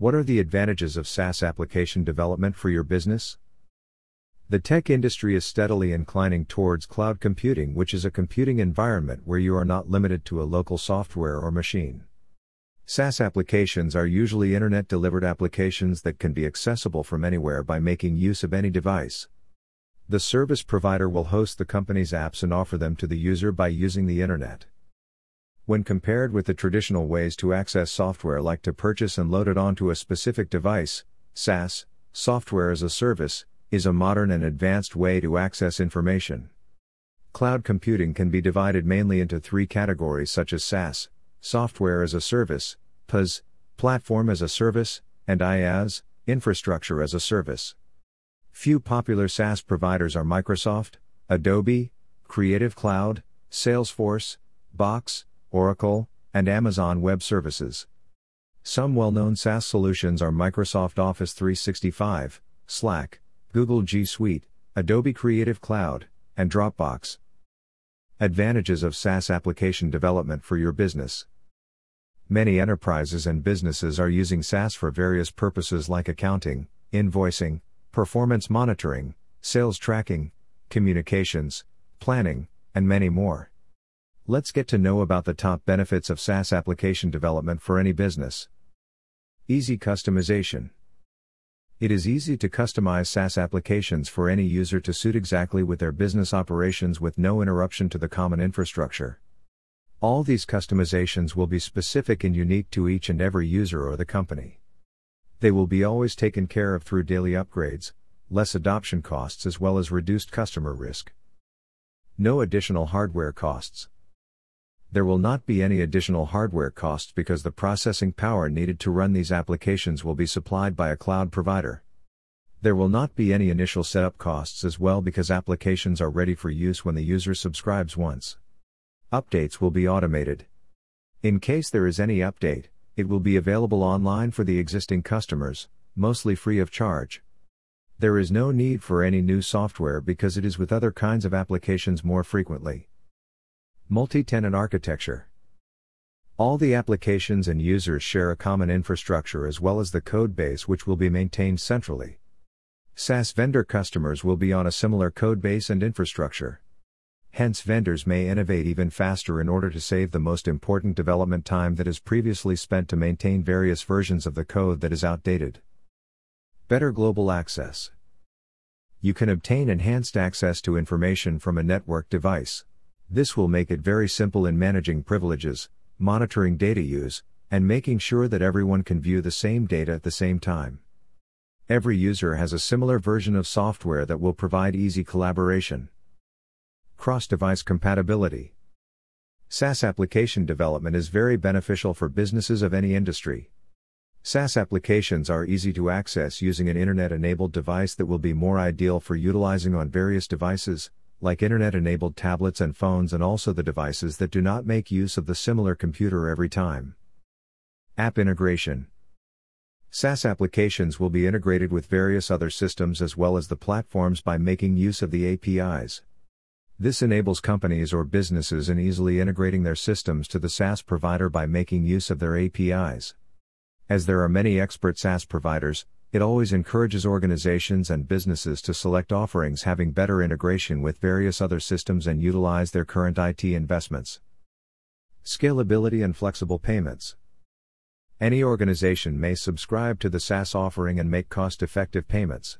What are the advantages of SaaS application development for your business? The tech industry is steadily inclining towards cloud computing, which is a computing environment where you are not limited to a local software or machine. SaaS applications are usually internet delivered applications that can be accessible from anywhere by making use of any device. The service provider will host the company's apps and offer them to the user by using the internet. When compared with the traditional ways to access software like to purchase and load it onto a specific device, SaaS, software as a service, is a modern and advanced way to access information. Cloud computing can be divided mainly into three categories such as SaaS, software as a service, PaaS, platform as a service, and IaaS, infrastructure as a service. Few popular SaaS providers are Microsoft, Adobe, Creative Cloud, Salesforce, Box, Oracle, and Amazon Web Services. Some well known SaaS solutions are Microsoft Office 365, Slack, Google G Suite, Adobe Creative Cloud, and Dropbox. Advantages of SaaS application development for your business. Many enterprises and businesses are using SaaS for various purposes like accounting, invoicing, performance monitoring, sales tracking, communications, planning, and many more. Let's get to know about the top benefits of SaaS application development for any business. Easy customization. It is easy to customize SaaS applications for any user to suit exactly with their business operations with no interruption to the common infrastructure. All these customizations will be specific and unique to each and every user or the company. They will be always taken care of through daily upgrades, less adoption costs, as well as reduced customer risk. No additional hardware costs there will not be any additional hardware costs because the processing power needed to run these applications will be supplied by a cloud provider. There will not be any initial setup costs as well because applications are ready for use when the user subscribes once. Updates will be automated. In case there is any update, it will be available online for the existing customers, mostly free of charge. There is no need for any new software because it is with other kinds of applications more frequently. Multi-tenant architecture. All the applications and users share a common infrastructure as well as the code base which will be maintained centrally. SaaS vendor customers will be on a similar code base and infrastructure. Hence vendors may innovate even faster in order to save the most important development time that is previously spent to maintain various versions of the code that is outdated. Better global access. You can obtain enhanced access to information from a network device. This will make it very simple in managing privileges, monitoring data use, and making sure that everyone can view the same data at the same time. Every user has a similar version of software that will provide easy collaboration. Cross device compatibility. SaaS application development is very beneficial for businesses of any industry. SaaS applications are easy to access using an internet enabled device that will be more ideal for utilizing on various devices, like internet enabled tablets and phones, and also the devices that do not make use of the similar computer every time. App integration SaaS applications will be integrated with various other systems as well as the platforms by making use of the APIs. This enables companies or businesses in easily integrating their systems to the SaaS provider by making use of their APIs. As there are many expert SaaS providers, it always encourages organizations and businesses to select offerings having better integration with various other systems and utilize their current IT investments. Scalability and flexible payments. Any organization may subscribe to the SaaS offering and make cost effective payments.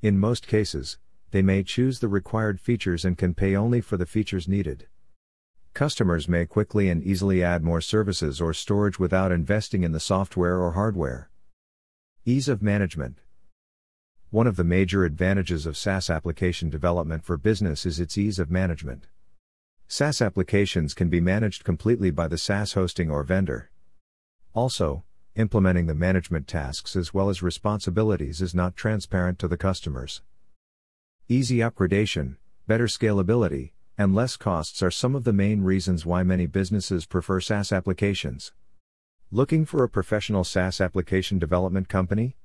In most cases, they may choose the required features and can pay only for the features needed. Customers may quickly and easily add more services or storage without investing in the software or hardware. Ease of management. One of the major advantages of SaaS application development for business is its ease of management. SaaS applications can be managed completely by the SaaS hosting or vendor. Also, implementing the management tasks as well as responsibilities is not transparent to the customers. Easy upgradation, better scalability, and less costs are some of the main reasons why many businesses prefer SaaS applications. Looking for a professional SaaS application development company?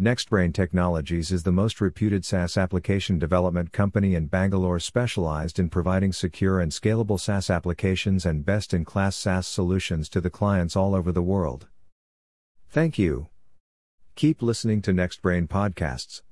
NextBrain Technologies is the most reputed SaaS application development company in Bangalore specialized in providing secure and scalable SaaS applications and best in class SaaS solutions to the clients all over the world. Thank you. Keep listening to NextBrain podcasts.